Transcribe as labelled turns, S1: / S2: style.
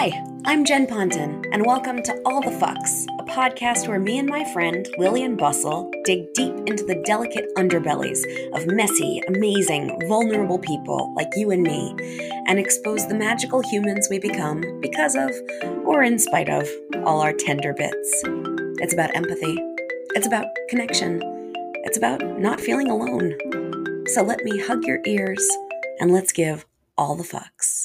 S1: Hi, I'm Jen Ponton, and welcome to All the Fucks, a podcast where me and my friend Lillian Bustle dig deep into the delicate underbellies of messy, amazing, vulnerable people like you and me, and expose the magical humans we become because of, or in spite of, all our tender bits. It's about empathy, it's about connection, it's about not feeling alone. So let me hug your ears and let's give all the fucks.